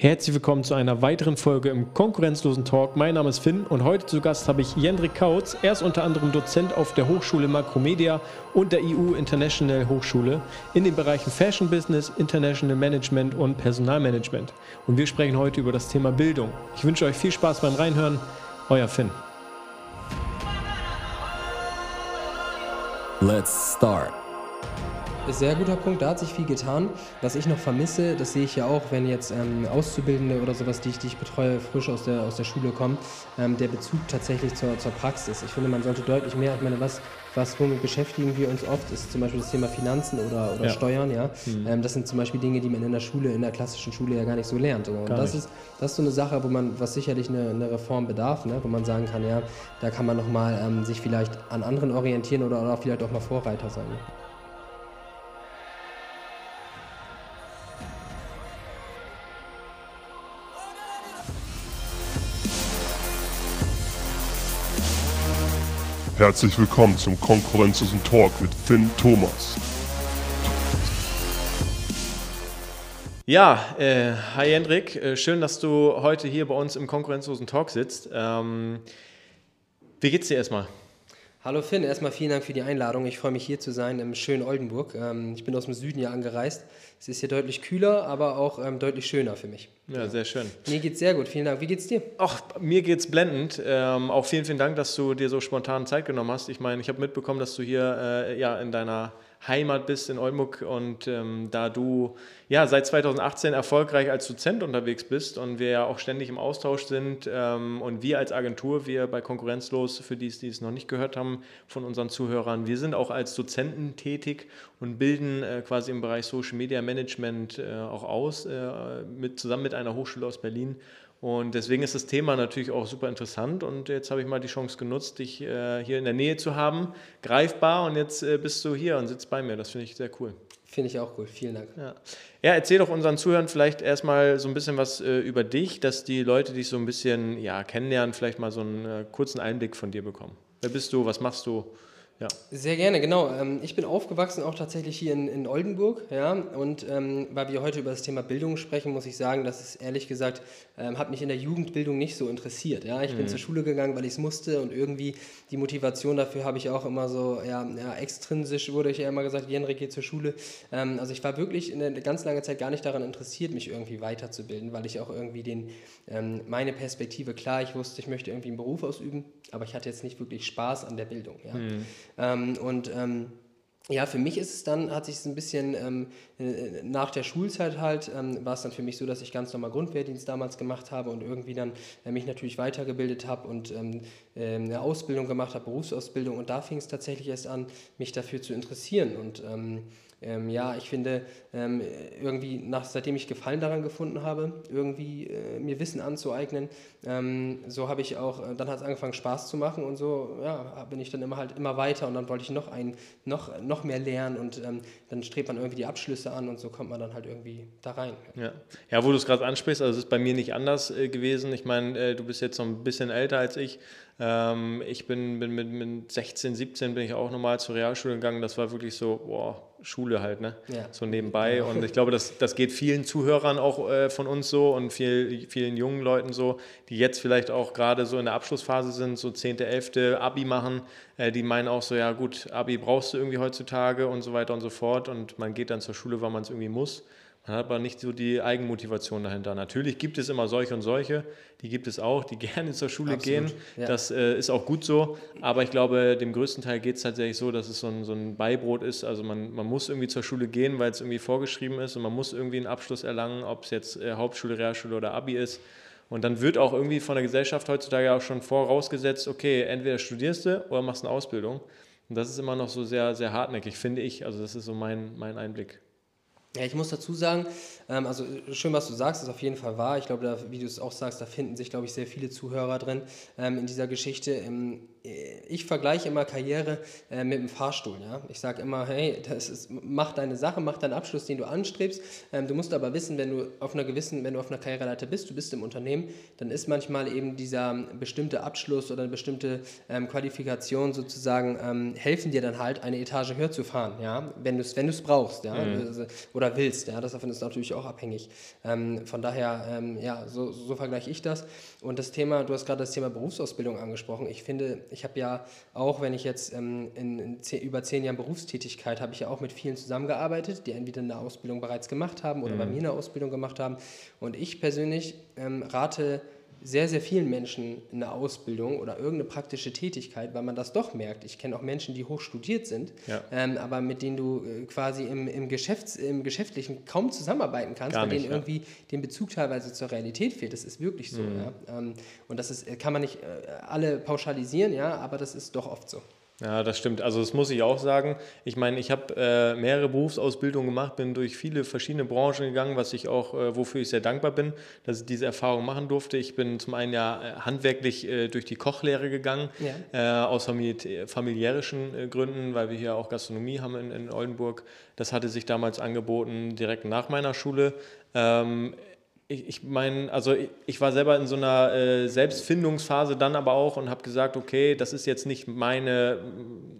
Herzlich willkommen zu einer weiteren Folge im konkurrenzlosen Talk. Mein Name ist Finn und heute zu Gast habe ich Jendrik Kautz. Er ist unter anderem Dozent auf der Hochschule Makromedia und der EU International Hochschule in den Bereichen Fashion Business, International Management und Personalmanagement. Und wir sprechen heute über das Thema Bildung. Ich wünsche euch viel Spaß beim Reinhören. Euer Finn. Let's start sehr guter Punkt, da hat sich viel getan. Was ich noch vermisse, das sehe ich ja auch, wenn jetzt ähm, Auszubildende oder sowas, die ich, die ich betreue, frisch aus der, aus der Schule kommen, ähm, der Bezug tatsächlich zur, zur Praxis. Ich finde, man sollte deutlich mehr, ich meine, was, was womit beschäftigen wir uns oft, ist zum Beispiel das Thema Finanzen oder, oder ja. Steuern, ja. Mhm. Ähm, das sind zum Beispiel Dinge, die man in der Schule, in der klassischen Schule ja gar nicht so lernt. Und das ist, das ist so eine Sache, wo man, was sicherlich eine, eine Reform bedarf, ne? wo man sagen kann, ja, da kann man nochmal ähm, sich vielleicht an anderen orientieren oder, oder vielleicht auch mal Vorreiter sein. Ne? Herzlich willkommen zum Konkurrenzlosen Talk mit Finn Thomas. Ja, äh, hi Hendrik, äh, schön, dass du heute hier bei uns im Konkurrenzlosen Talk sitzt. Ähm, wie geht's dir erstmal? Hallo Finn, erstmal vielen Dank für die Einladung. Ich freue mich hier zu sein im schönen Oldenburg. Ähm, ich bin aus dem Süden hier angereist. Es ist hier deutlich kühler, aber auch ähm, deutlich schöner für mich. Ja, sehr schön. Mir geht's sehr gut, vielen Dank. Wie geht's dir? Ach, mir geht's blendend. Ähm, auch vielen, vielen Dank, dass du dir so spontan Zeit genommen hast. Ich meine, ich habe mitbekommen, dass du hier äh, ja, in deiner Heimat bist in Oldenburg und ähm, da du ja seit 2018 erfolgreich als Dozent unterwegs bist und wir ja auch ständig im Austausch sind ähm, und wir als Agentur, wir bei Konkurrenzlos, für die, die es noch nicht gehört haben von unseren Zuhörern, wir sind auch als Dozenten tätig und bilden äh, quasi im Bereich Social Media Management äh, auch aus, äh, mit, zusammen mit einer Hochschule aus Berlin und deswegen ist das Thema natürlich auch super interessant. Und jetzt habe ich mal die Chance genutzt, dich äh, hier in der Nähe zu haben, greifbar. Und jetzt äh, bist du hier und sitzt bei mir. Das finde ich sehr cool. Finde ich auch cool. Vielen Dank. Ja. ja, erzähl doch unseren Zuhörern vielleicht erstmal so ein bisschen was äh, über dich, dass die Leute dich so ein bisschen ja, kennenlernen, vielleicht mal so einen äh, kurzen Einblick von dir bekommen. Wer bist du? Was machst du? Ja. Sehr gerne, genau. Ähm, ich bin aufgewachsen auch tatsächlich hier in, in Oldenburg, ja, und ähm, weil wir heute über das Thema Bildung sprechen, muss ich sagen, dass es ehrlich gesagt ähm, hat mich in der Jugendbildung nicht so interessiert. Ja, ich mhm. bin zur Schule gegangen, weil ich es musste und irgendwie die Motivation dafür habe ich auch immer so, ja, ja extrinsisch wurde ich ja immer gesagt, Jenrik geht zur Schule. Ähm, also ich war wirklich in eine ganz lange Zeit gar nicht daran interessiert, mich irgendwie weiterzubilden, weil ich auch irgendwie den ähm, meine Perspektive klar, ich wusste, ich möchte irgendwie einen Beruf ausüben, aber ich hatte jetzt nicht wirklich Spaß an der Bildung. Ja. Mhm. Ähm, und ähm, ja, für mich ist es dann, hat sich es ein bisschen ähm, äh, nach der Schulzeit halt, ähm, war es dann für mich so, dass ich ganz normal Grundwehrdienst damals gemacht habe und irgendwie dann äh, mich natürlich weitergebildet habe und ähm, äh, eine Ausbildung gemacht habe, Berufsausbildung und da fing es tatsächlich erst an, mich dafür zu interessieren und ähm, ja, ich finde, ähm, irgendwie, nach, seitdem ich Gefallen daran gefunden habe, irgendwie äh, mir Wissen anzueignen, ähm, so habe ich auch, äh, dann hat es angefangen Spaß zu machen und so, ja, bin ich dann immer halt immer weiter und dann wollte ich noch ein, noch, noch mehr lernen und ähm, dann strebt man irgendwie die Abschlüsse an und so kommt man dann halt irgendwie da rein. Ja, ja wo du es gerade ansprichst, also es ist bei mir nicht anders äh, gewesen. Ich meine, äh, du bist jetzt noch ein bisschen älter als ich. Ähm, ich bin, bin mit, mit 16, 17 bin ich auch nochmal zur Realschule gegangen. Das war wirklich so, boah, Schule halt, ne? Ja. So nebenbei. Und ich glaube, das, das geht vielen Zuhörern auch äh, von uns so und viel, vielen jungen Leuten so, die jetzt vielleicht auch gerade so in der Abschlussphase sind, so 10., 11. Abi machen, äh, die meinen auch so, ja gut, Abi brauchst du irgendwie heutzutage und so weiter und so fort. Und man geht dann zur Schule, weil man es irgendwie muss. Man hat aber nicht so die Eigenmotivation dahinter. Natürlich gibt es immer solche und solche, die gibt es auch, die gerne zur Schule Absolut, gehen. Ja. Das äh, ist auch gut so. Aber ich glaube, dem größten Teil geht es tatsächlich so, dass es so ein, so ein Beibrot ist. Also man, man muss irgendwie zur Schule gehen, weil es irgendwie vorgeschrieben ist und man muss irgendwie einen Abschluss erlangen, ob es jetzt äh, Hauptschule, Realschule oder Abi ist. Und dann wird auch irgendwie von der Gesellschaft heutzutage auch schon vorausgesetzt, okay, entweder studierst du oder machst eine Ausbildung. Und das ist immer noch so sehr, sehr hartnäckig, finde ich. Also das ist so mein, mein Einblick. Ja, ich muss dazu sagen, ähm, also schön, was du sagst, ist auf jeden Fall wahr. Ich glaube, da, wie du es auch sagst, da finden sich, glaube ich, sehr viele Zuhörer drin ähm, in dieser Geschichte. Ähm, ich vergleiche immer Karriere äh, mit dem Fahrstuhl. Ja? Ich sage immer, hey, das ist, mach deine Sache, mach deinen Abschluss, den du anstrebst. Ähm, du musst aber wissen, wenn du auf einer gewissen, wenn du auf einer Karriereleiter bist, du bist im Unternehmen, dann ist manchmal eben dieser bestimmte Abschluss oder eine bestimmte ähm, Qualifikation sozusagen ähm, helfen dir dann halt, eine Etage höher zu fahren, ja? wenn du es wenn brauchst ja? Mhm. Also, oder willst. Ja? Das davon ist natürlich auch abhängig. Ähm, von daher, ähm, ja, so, so vergleiche ich das. Und das Thema, du hast gerade das Thema Berufsausbildung angesprochen. Ich finde, ich habe ja auch, wenn ich jetzt ähm, in, in zehn, über zehn Jahren Berufstätigkeit, habe ich ja auch mit vielen zusammengearbeitet, die entweder eine Ausbildung bereits gemacht haben oder mhm. bei mir eine Ausbildung gemacht haben. Und ich persönlich ähm, rate sehr, sehr vielen Menschen eine Ausbildung oder irgendeine praktische Tätigkeit, weil man das doch merkt. Ich kenne auch Menschen, die hoch studiert sind, ja. ähm, aber mit denen du äh, quasi im, im, Geschäfts-, im Geschäftlichen kaum zusammenarbeiten kannst, Gar weil nicht, denen ja. irgendwie den Bezug teilweise zur Realität fehlt. Das ist wirklich so. Mhm. Ja? Ähm, und das ist, kann man nicht äh, alle pauschalisieren, ja, aber das ist doch oft so. Ja, das stimmt. Also das muss ich auch sagen. Ich meine, ich habe äh, mehrere Berufsausbildungen gemacht, bin durch viele verschiedene Branchen gegangen, was ich auch, äh, wofür ich sehr dankbar bin, dass ich diese Erfahrung machen durfte. Ich bin zum einen ja äh, handwerklich äh, durch die Kochlehre gegangen, ja. Äh, aus famili familiärischen äh, Gründen, weil wir hier auch Gastronomie haben in, in Oldenburg. Das hatte sich damals angeboten, direkt nach meiner Schule. Ähm, ich, ich meine, also ich, ich, war selber in so einer äh, Selbstfindungsphase dann aber auch und habe gesagt, okay, das ist jetzt nicht meine,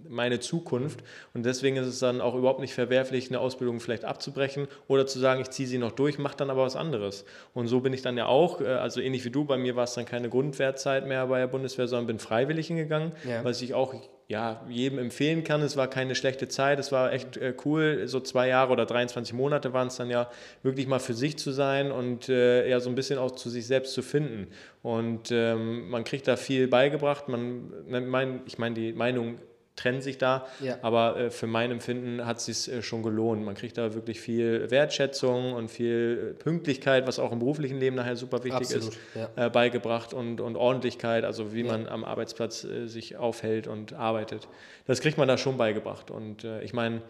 meine Zukunft und deswegen ist es dann auch überhaupt nicht verwerflich, eine Ausbildung vielleicht abzubrechen oder zu sagen, ich ziehe sie noch durch, mache dann aber was anderes. Und so bin ich dann ja auch, äh, also ähnlich wie du, bei mir war es dann keine Grundwehrzeit mehr bei der Bundeswehr, sondern bin freiwillig hingegangen, ja. was ich auch ja, jedem empfehlen kann. Es war keine schlechte Zeit, es war echt äh, cool. So zwei Jahre oder 23 Monate waren es dann ja wirklich mal für sich zu sein und äh, ja so ein bisschen auch zu sich selbst zu finden. Und ähm, man kriegt da viel beigebracht. Man, mein, ich meine, die Meinung trennen sich da. Ja. Aber äh, für mein Empfinden hat es sich äh, schon gelohnt. Man kriegt da wirklich viel Wertschätzung und viel äh, Pünktlichkeit, was auch im beruflichen Leben nachher super wichtig Absolut, ist, ja. äh, beigebracht und, und Ordentlichkeit, also wie ja. man am Arbeitsplatz äh, sich aufhält und arbeitet. Das kriegt man da schon beigebracht. Und äh, ich meine,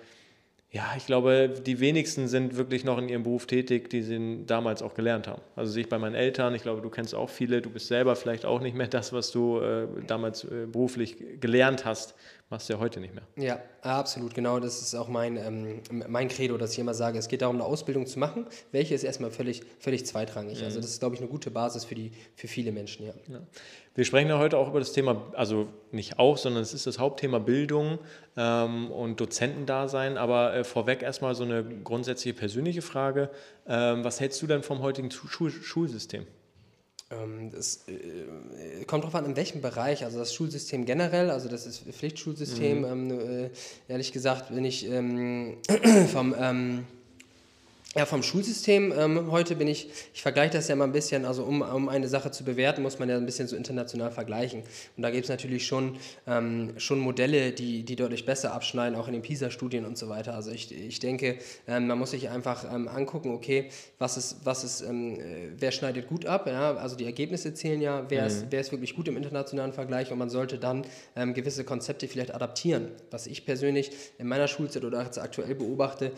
ja, ich glaube, die wenigsten sind wirklich noch in ihrem Beruf tätig, die sie damals auch gelernt haben. Also sehe ich bei meinen Eltern, ich glaube, du kennst auch viele, du bist selber vielleicht auch nicht mehr das, was du äh, damals äh, beruflich gelernt hast, machst du ja heute nicht mehr. Ja, absolut, genau. Das ist auch mein, ähm, mein Credo, dass ich immer sage, es geht darum, eine Ausbildung zu machen. Welche ist erstmal völlig, völlig zweitrangig. Mhm. Also das ist, glaube ich, eine gute Basis für, die, für viele Menschen, ja. ja. Wir sprechen ja heute auch über das Thema, also nicht auch, sondern es ist das Hauptthema Bildung ähm, und Dozentendasein. Aber äh, vorweg erstmal so eine grundsätzliche persönliche Frage. Ähm, was hältst du denn vom heutigen Schul Schulsystem? Ähm, das äh, kommt darauf an, in welchem Bereich. Also das Schulsystem generell, also das ist Pflichtschulsystem. Mhm. Ähm, äh, ehrlich gesagt bin ich ähm, vom ähm, ja, vom Schulsystem ähm, heute bin ich, ich vergleiche das ja mal ein bisschen, also um, um eine Sache zu bewerten, muss man ja ein bisschen so international vergleichen. Und da gibt es natürlich schon, ähm, schon Modelle, die, die deutlich besser abschneiden, auch in den PISA-Studien und so weiter. Also ich, ich denke, ähm, man muss sich einfach ähm, angucken, okay, was ist, was ist, ähm, wer schneidet gut ab, ja? also die Ergebnisse zählen ja, wer, mhm. ist, wer ist wirklich gut im internationalen Vergleich und man sollte dann ähm, gewisse Konzepte vielleicht adaptieren. Was ich persönlich in meiner Schulzeit oder jetzt aktuell beobachte,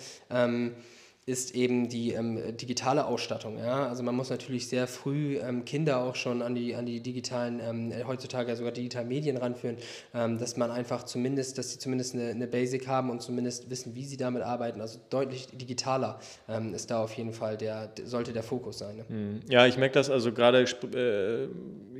ist eben die ähm, digitale Ausstattung. Ja? Also man muss natürlich sehr früh ähm, Kinder auch schon an die, an die digitalen, ähm, heutzutage sogar digitalen Medien ranführen, ähm, dass man einfach zumindest, dass sie zumindest eine, eine, Basic haben und zumindest wissen, wie sie damit arbeiten. Also deutlich digitaler ähm, ist da auf jeden Fall der, sollte der Fokus sein. Ne? Hm. Ja, ich merke das also gerade äh,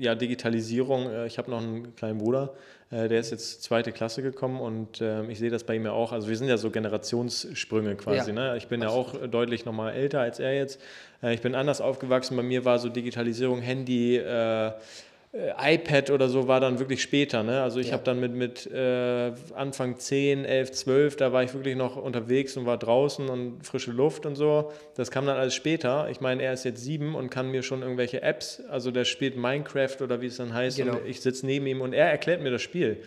ja, Digitalisierung. Äh, ich habe noch einen kleinen Bruder, der ist jetzt zweite Klasse gekommen und äh, ich sehe das bei ihm ja auch. Also wir sind ja so Generationssprünge quasi. Ja, ne? Ich bin absolut. ja auch deutlich nochmal älter als er jetzt. Äh, ich bin anders aufgewachsen. Bei mir war so Digitalisierung, Handy, äh, äh, iPad oder so war dann wirklich später. Ne? Also ich ja. habe dann mit, mit äh, Anfang 10, 11, 12, da war ich wirklich noch unterwegs und war draußen und frische Luft und so. Das kam dann alles später. Ich meine, er ist jetzt sieben und kann mir schon irgendwelche Apps, also der spielt Minecraft oder wie es dann heißt genau. und ich sitze neben ihm und er erklärt mir das Spiel,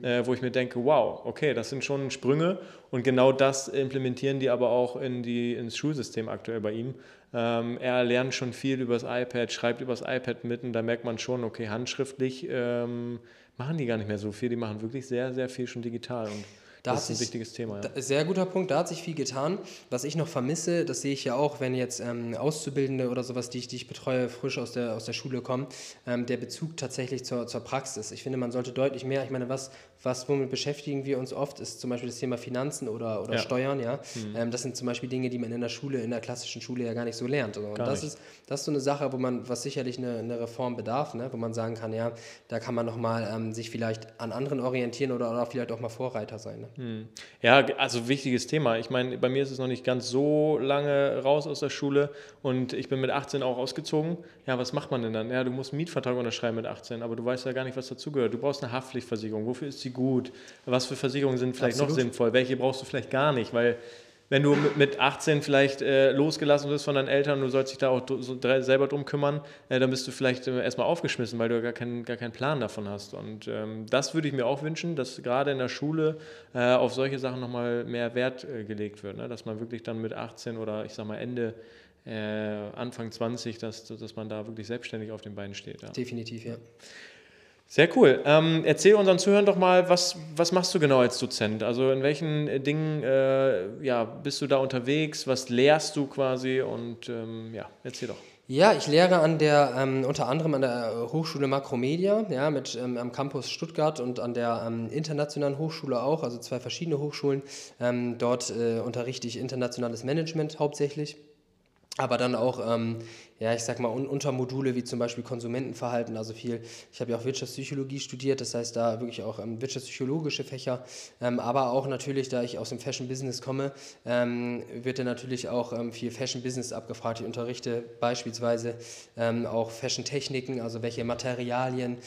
äh, wo ich mir denke, wow, okay, das sind schon Sprünge und genau das implementieren die aber auch in die, ins Schulsystem aktuell bei ihm. Ähm, er lernt schon viel über das iPad, schreibt über das iPad mitten. Da merkt man schon, okay, handschriftlich ähm, machen die gar nicht mehr so viel. Die machen wirklich sehr, sehr viel schon digital. Und Da das ist ein sich, wichtiges Thema. Ja. Da, sehr guter Punkt, da hat sich viel getan. Was ich noch vermisse, das sehe ich ja auch, wenn jetzt ähm, Auszubildende oder sowas, die ich, die ich betreue, frisch aus der, aus der Schule kommen, ähm, der Bezug tatsächlich zur, zur Praxis. Ich finde, man sollte deutlich mehr, ich meine, was, was womit beschäftigen wir uns oft, ist zum Beispiel das Thema Finanzen oder, oder ja. Steuern, ja. Mhm. Ähm, das sind zum Beispiel Dinge, die man in der Schule, in der klassischen Schule ja gar nicht so lernt. Und das nicht. ist, das ist so eine Sache, wo man, was sicherlich eine, eine Reform bedarf, ne? wo man sagen kann, ja, da kann man nochmal ähm, sich vielleicht an anderen orientieren oder, oder vielleicht auch mal Vorreiter sein. Ne? Mhm. Ja, also wichtiges Thema. Ich meine, bei mir ist es noch nicht ganz so lange raus aus der Schule und ich bin mit 18 auch ausgezogen. Ja, was macht man denn dann? Ja, du musst einen Mietvertrag unterschreiben mit 18, aber du weißt ja gar nicht, was dazugehört. Du brauchst eine Haftpflichtversicherung. Wofür ist sie gut? Was für Versicherungen sind vielleicht Absolut. noch sinnvoll? Welche brauchst du vielleicht gar nicht? Weil wenn du mit 18 vielleicht äh, losgelassen wirst von deinen Eltern und du sollst dich da auch so selber drum kümmern, äh, dann bist du vielleicht äh, erstmal aufgeschmissen, weil du gar, kein, gar keinen Plan davon hast. Und ähm, das würde ich mir auch wünschen, dass gerade in der Schule äh, auf solche Sachen nochmal mehr Wert äh, gelegt wird. Ne? Dass man wirklich dann mit 18 oder ich sag mal Ende, äh, Anfang 20, dass, dass man da wirklich selbstständig auf den Beinen steht. Ja. Definitiv, ja. Sehr cool. Ähm, erzähl unseren Zuhörern doch mal, was, was machst du genau als Dozent? Also in welchen äh, Dingen äh, ja, bist du da unterwegs? Was lehrst du quasi? Und ähm, ja, erzähl doch. Ja, ich lehre an der, ähm, unter anderem an der Hochschule Makromedia, ja, mit, ähm, am Campus Stuttgart und an der ähm, Internationalen Hochschule auch, also zwei verschiedene Hochschulen. Ähm, dort äh, unterrichte ich internationales Management hauptsächlich, aber dann auch ähm, ja, ich sag mal, un Untermodule wie zum Beispiel Konsumentenverhalten, also viel, ich habe ja auch Wirtschaftspsychologie studiert, das heißt da wirklich auch ähm, wirtschaftspsychologische Fächer, ähm, aber auch natürlich, da ich aus dem Fashion Business komme, ähm, wird dann natürlich auch ähm, viel Fashion Business abgefragt. Ich unterrichte beispielsweise ähm, auch Fashion Techniken, also welche Materialien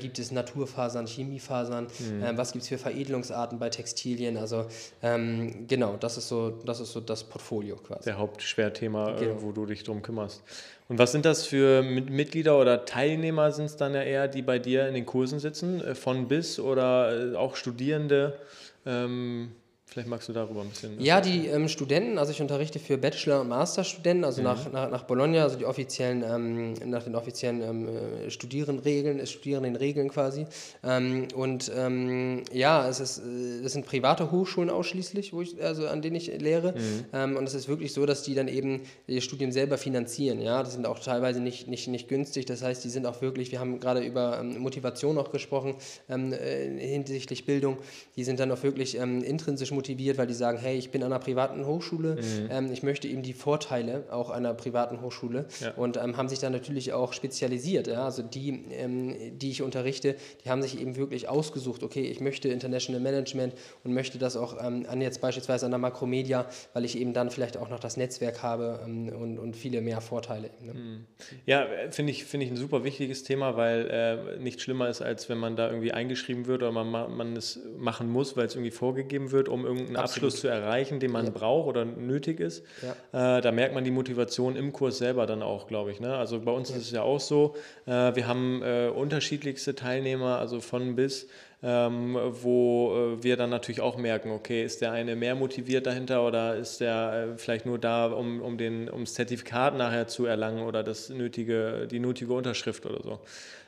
gibt es, Naturfasern, Chemiefasern, mhm. was gibt es für Veredelungsarten bei Textilien, also genau, das ist so, das ist so das Portfolio quasi. Der Hauptschwerthema, genau. äh, wo du dich drum kümmerst. Und was sind das für Mitglieder oder Teilnehmer sind es dann ja eher, die bei dir in den Kursen sitzen, äh, von bis oder äh, auch Studierende? Ähm, Vielleicht magst du darüber ein bisschen. Ja, die ähm, Studenten, also ich unterrichte für Bachelor- und Masterstudenten, also mhm. nach, nach, nach Bologna, also die offiziellen, ähm, nach den offiziellen ähm, äh, Studierendenregeln, äh, Studierendenregeln quasi. Ähm, und ähm, ja, es ist, äh, das sind private Hochschulen ausschließlich, wo ich, also an denen ich lehre. Mhm. Ähm, und es ist wirklich so, dass die dann eben ihr Studium selber finanzieren. Ja, das sind auch teilweise nicht, nicht, nicht günstig. Das heißt, die sind auch wirklich, wir haben gerade über Motivation auch gesprochen äh, hinsichtlich Bildung, die sind dann auch wirklich intrinsisch motiviert motiviert, weil die sagen, hey, ich bin an einer privaten Hochschule, mhm. ähm, ich möchte eben die Vorteile auch einer privaten Hochschule ja. und ähm, haben sich dann natürlich auch spezialisiert. Ja? Also die, ähm, die ich unterrichte, die haben sich eben wirklich ausgesucht, okay, ich möchte International Management und möchte das auch ähm, an jetzt beispielsweise an der Makromedia, weil ich eben dann vielleicht auch noch das Netzwerk habe ähm, und, und viele mehr Vorteile. Ne? Mhm. Ja, finde ich, find ich ein super wichtiges Thema, weil äh, nichts schlimmer ist, als wenn man da irgendwie eingeschrieben wird oder man, man es machen muss, weil es irgendwie vorgegeben wird, um irgendeinen Absolut. Abschluss zu erreichen, den man ja. braucht oder nötig ist. Ja. Äh, da merkt man die Motivation im Kurs selber dann auch, glaube ich. Ne? Also bei uns ja. ist es ja auch so, äh, wir haben äh, unterschiedlichste Teilnehmer, also von bis. Ähm, wo äh, wir dann natürlich auch merken, okay, ist der eine mehr motiviert dahinter oder ist der äh, vielleicht nur da, um, um, den, um das Zertifikat nachher zu erlangen oder das nötige, die nötige Unterschrift oder so.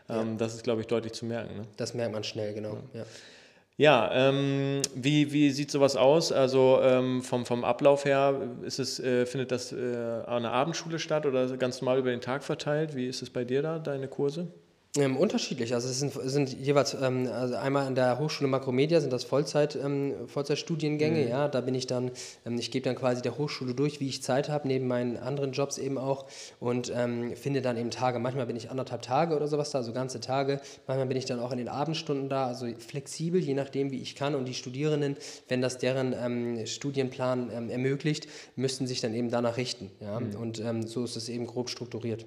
Ähm, das ist, glaube ich, deutlich zu merken. Ne? Das merkt man schnell, genau. Ja. Ja, ähm, wie, wie sieht sowas aus? Also ähm, vom, vom Ablauf her, ist es, äh, findet das äh, an der Abendschule statt oder ganz normal über den Tag verteilt? Wie ist es bei dir da, deine Kurse? Ähm, unterschiedlich. Also es sind, sind jeweils, ähm, also einmal an der Hochschule Makromedia sind das Vollzeit, ähm, Vollzeitstudiengänge, mhm. ja, da bin ich dann, ähm, ich gebe dann quasi der Hochschule durch, wie ich Zeit habe, neben meinen anderen Jobs eben auch und ähm, finde dann eben Tage, manchmal bin ich anderthalb Tage oder sowas da, also ganze Tage, manchmal bin ich dann auch in den Abendstunden da, also flexibel, je nachdem, wie ich kann und die Studierenden, wenn das deren ähm, Studienplan ermöglicht, müssten sich dann eben danach richten, ja, mhm. und so ist es eben grob strukturiert.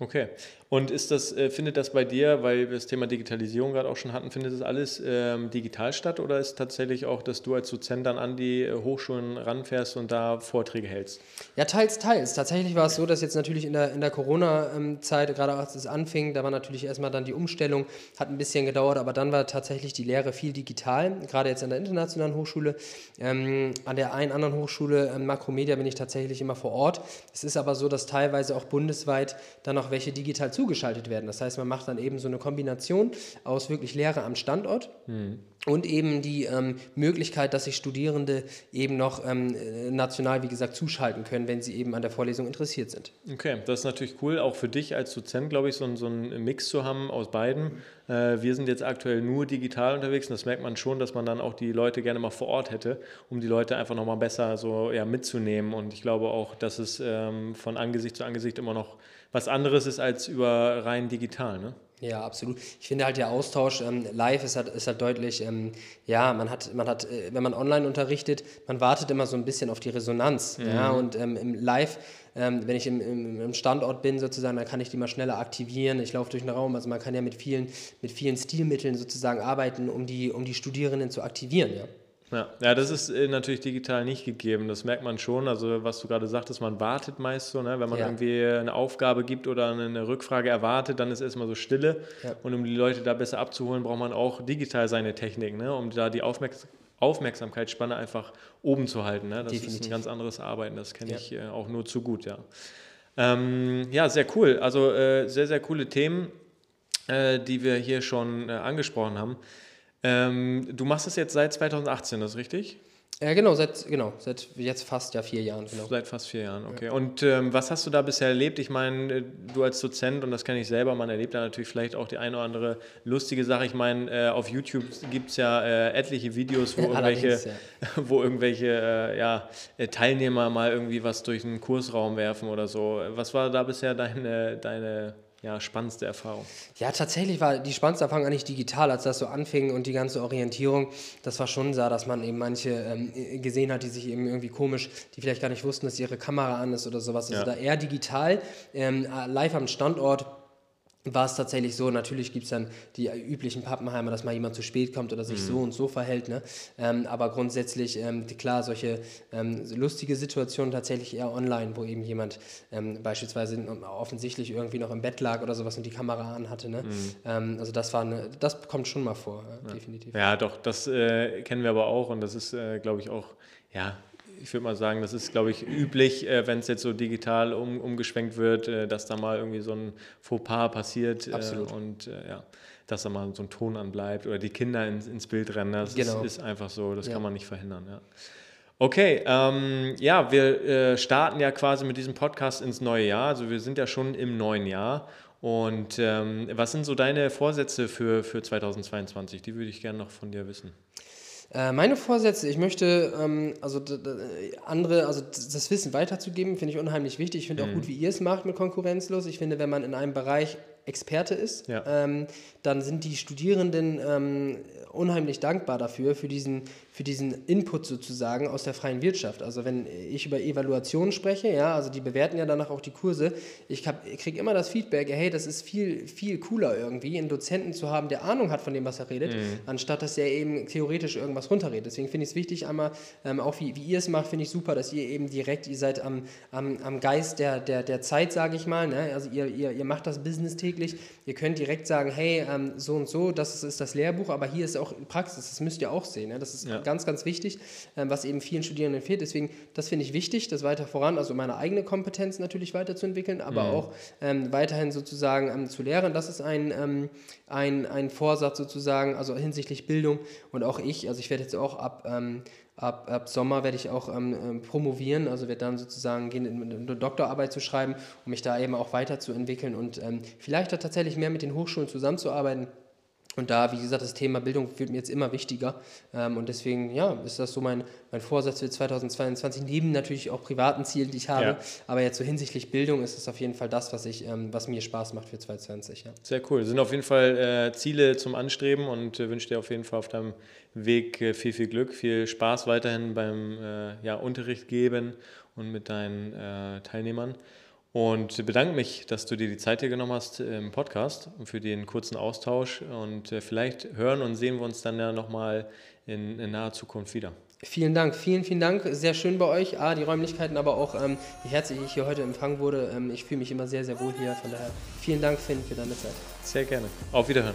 Okay. Und ist das, äh, findet das bei dir, weil wir das Thema Digitalisierung gerade auch schon hatten, findet das alles ähm, digital statt oder ist tatsächlich auch, dass du als Dozent dann an die äh, Hochschulen ranfährst und da Vorträge hältst? Ja, teils, teils. Tatsächlich war es so, dass jetzt natürlich in der, in der Corona-Zeit, gerade als es anfing, da war natürlich erstmal dann die Umstellung, hat ein bisschen gedauert, aber dann war tatsächlich die Lehre viel digital, gerade jetzt an der internationalen Hochschule. Ähm, an der einen anderen Hochschule, ähm, Makromedia, bin ich tatsächlich immer vor Ort. Es ist aber so, dass teilweise auch bundesweit dann noch welche digital zugeschaltet werden. Das heißt, man macht dann eben so eine Kombination aus wirklich Lehre am Standort mhm. und eben die ähm, Möglichkeit, dass sich Studierende eben noch ähm, national, wie gesagt, zuschalten können, wenn sie eben an der Vorlesung interessiert sind. Okay, das ist natürlich cool, auch für dich als Dozent, glaube ich, so, so einen Mix zu haben aus beiden. Äh, wir sind jetzt aktuell nur digital unterwegs und das merkt man schon, dass man dann auch die Leute gerne mal vor Ort hätte, um die Leute einfach nochmal besser so ja, mitzunehmen. Und ich glaube auch, dass es ähm, von Angesicht zu Angesicht immer noch was anderes ist als über rein digital. Ne? Ja, absolut. Ich finde halt der Austausch ähm, live ist halt, ist halt deutlich, ähm, ja, man hat, man hat, äh, wenn man online unterrichtet, man wartet immer so ein bisschen auf die Resonanz. Mhm. Ja, und ähm, im Live, ähm, wenn ich im, im, im, Standort bin sozusagen, dann kann ich die mal schneller aktivieren. Ich laufe durch den Raum, also man kann ja mit vielen, mit vielen Stilmitteln sozusagen arbeiten, um die, um die Studierenden zu aktivieren, ja. Ja, ja das ist äh, natürlich digital nicht gegeben. Das merkt man schon. Also, was du gerade sagtest, man wartet meist so, ne? wenn man ja. irgendwie eine Aufgabe gibt oder eine Rückfrage erwartet, dann ist erstmal so Stille. Ja. Und um die Leute da besser abzuholen, braucht man auch digital seine Technik, ne? um da die Aufmerks Aufmerksamkeitsspanne einfach oben zu halten. Ne? Das Definitiv. ist ein ganz anderes Arbeiten. Das kenne ich äh, auch nur zu gut, ja. Ähm, ja, sehr cool. Also, äh, sehr, sehr coole Themen, äh, die wir hier schon äh, angesprochen haben. Ähm, du machst das jetzt seit 2018, das ist richtig? Ja, genau, seit, genau, seit jetzt fast ja vier Jahren. Genau. Seit fast vier Jahren, okay. Ja. Und ähm, was hast du da bisher erlebt? Ich meine, äh, du als Dozent, und das kenne ich selber, man erlebt da natürlich vielleicht auch die eine oder andere lustige Sache. Ich meine, äh, auf YouTube gibt es ja äh, etliche Videos, wo irgendwelche, ja. wo irgendwelche äh, ja, äh, Teilnehmer mal irgendwie was durch einen Kursraum werfen oder so. Was war da bisher deine, deine ja, spannendste Erfahrung? Ja, tatsächlich war die spannendste Erfahrung eigentlich digital, als das so anfing und die ganze Orientierung. Das war schon so, dass man eben manche ähm, gesehen hat, die sich eben irgendwie komisch, die vielleicht gar nicht wussten, dass ihre Kamera an ist oder sowas. Also ja. da eher digital, ähm, live am Standort war es tatsächlich so, natürlich gibt es dann die üblichen Pappenheimer, dass mal jemand zu spät kommt oder sich mhm. so und so verhält. Ne? Ähm, aber grundsätzlich, ähm, klar, solche ähm, lustige Situationen tatsächlich eher online, wo eben jemand ähm, beispielsweise offensichtlich irgendwie noch im Bett lag oder sowas und die Kamera anhatte. Ne? Mhm. Ähm, also das war eine, das kommt schon mal vor, ja, definitiv. Ja, doch, das äh, kennen wir aber auch und das ist, äh, glaube ich, auch ja, ich würde mal sagen, das ist, glaube ich, üblich, äh, wenn es jetzt so digital um, umgeschwenkt wird, äh, dass da mal irgendwie so ein Fauxpas passiert äh, und äh, ja, dass da mal so ein Ton anbleibt oder die Kinder ins, ins Bild rennen. Das genau. ist, ist, einfach so, das ja. kann man nicht verhindern. Ja. Okay, ähm, ja, wir äh, starten ja quasi mit diesem Podcast ins neue Jahr. Also wir sind ja schon im neuen Jahr. Und ähm, was sind so deine Vorsätze für, für 2022? Die würde ich gerne noch von dir wissen. Äh, meine Vorsätze, ich möchte ähm, also andere, also das Wissen weiterzugeben, finde ich unheimlich wichtig. Ich finde mhm. auch gut, wie ihr es macht mit konkurrenzlos. Ich finde, wenn man in einem Bereich Experte ist, ja. ähm, dann sind die Studierenden ähm, unheimlich dankbar dafür, für diesen, für diesen Input sozusagen aus der freien Wirtschaft. Also wenn ich über Evaluationen spreche, ja, also die bewerten ja danach auch die Kurse, ich, kriege immer das Feedback, hey, das ist viel, viel cooler irgendwie, einen Dozenten zu haben, der Ahnung hat von dem, was er redet, mhm. anstatt dass er eben theoretisch irgendwas runterredet. Deswegen finde ich es wichtig, einmal, ähm, auch wie, wie ihr es macht, finde ich super, dass ihr eben direkt, ihr seid am, am, am Geist der, der, der Zeit, sage ich mal, ne? also ihr, ihr, ihr macht das Business täglich, ihr könnt direkt sagen, hey, ähm, so und so, das ist, ist das Lehrbuch, aber hier ist auch Praxis, das müsst ihr auch sehen. Ja? Das ist ja. Ganz, ganz wichtig, ähm, was eben vielen Studierenden fehlt. Deswegen, das finde ich wichtig, das weiter voran, also meine eigene Kompetenz natürlich weiterzuentwickeln, aber mhm. auch ähm, weiterhin sozusagen ähm, zu lehren. Das ist ein, ähm, ein, ein Vorsatz sozusagen, also hinsichtlich Bildung. Und auch ich, also ich werde jetzt auch ab ähm, Ab, ab, Sommer werde ich auch ähm, ähm, promovieren, also werde dann sozusagen gehen, eine Doktorarbeit zu schreiben, um mich da eben auch weiterzuentwickeln und ähm, vielleicht tatsächlich mehr mit den Hochschulen zusammenzuarbeiten. Und da, wie gesagt, das Thema Bildung wird mir jetzt immer wichtiger. Ähm, und deswegen, ja, ist das so mein, mein Vorsatz für 2022, neben natürlich auch privaten Zielen, die ich habe. Ja. Aber jetzt so hinsichtlich Bildung ist es auf jeden Fall das, was, ich, ähm, was mir Spaß macht für 2020. Ja. Sehr cool. Das sind auf jeden Fall äh, Ziele zum Anstreben und äh, wünsche dir auf jeden Fall auf deinem Weg äh, viel, viel Glück, viel Spaß weiterhin beim äh, ja, Unterricht geben und mit deinen äh, Teilnehmern. Und bedanke mich, dass du dir die Zeit hier genommen hast im Podcast und für den kurzen Austausch. Und äh, vielleicht hören und sehen wir uns dann ja nochmal in, in naher Zukunft wieder. Vielen Dank, vielen, vielen Dank. Sehr schön bei euch. Ah, die Räumlichkeiten, aber auch ähm, wie herzlich ich hier heute empfangen wurde. Ähm, ich fühle mich immer sehr, sehr wohl hier. Von daher vielen Dank, Finn, für deine Zeit. Sehr gerne. Auf Wiederhören.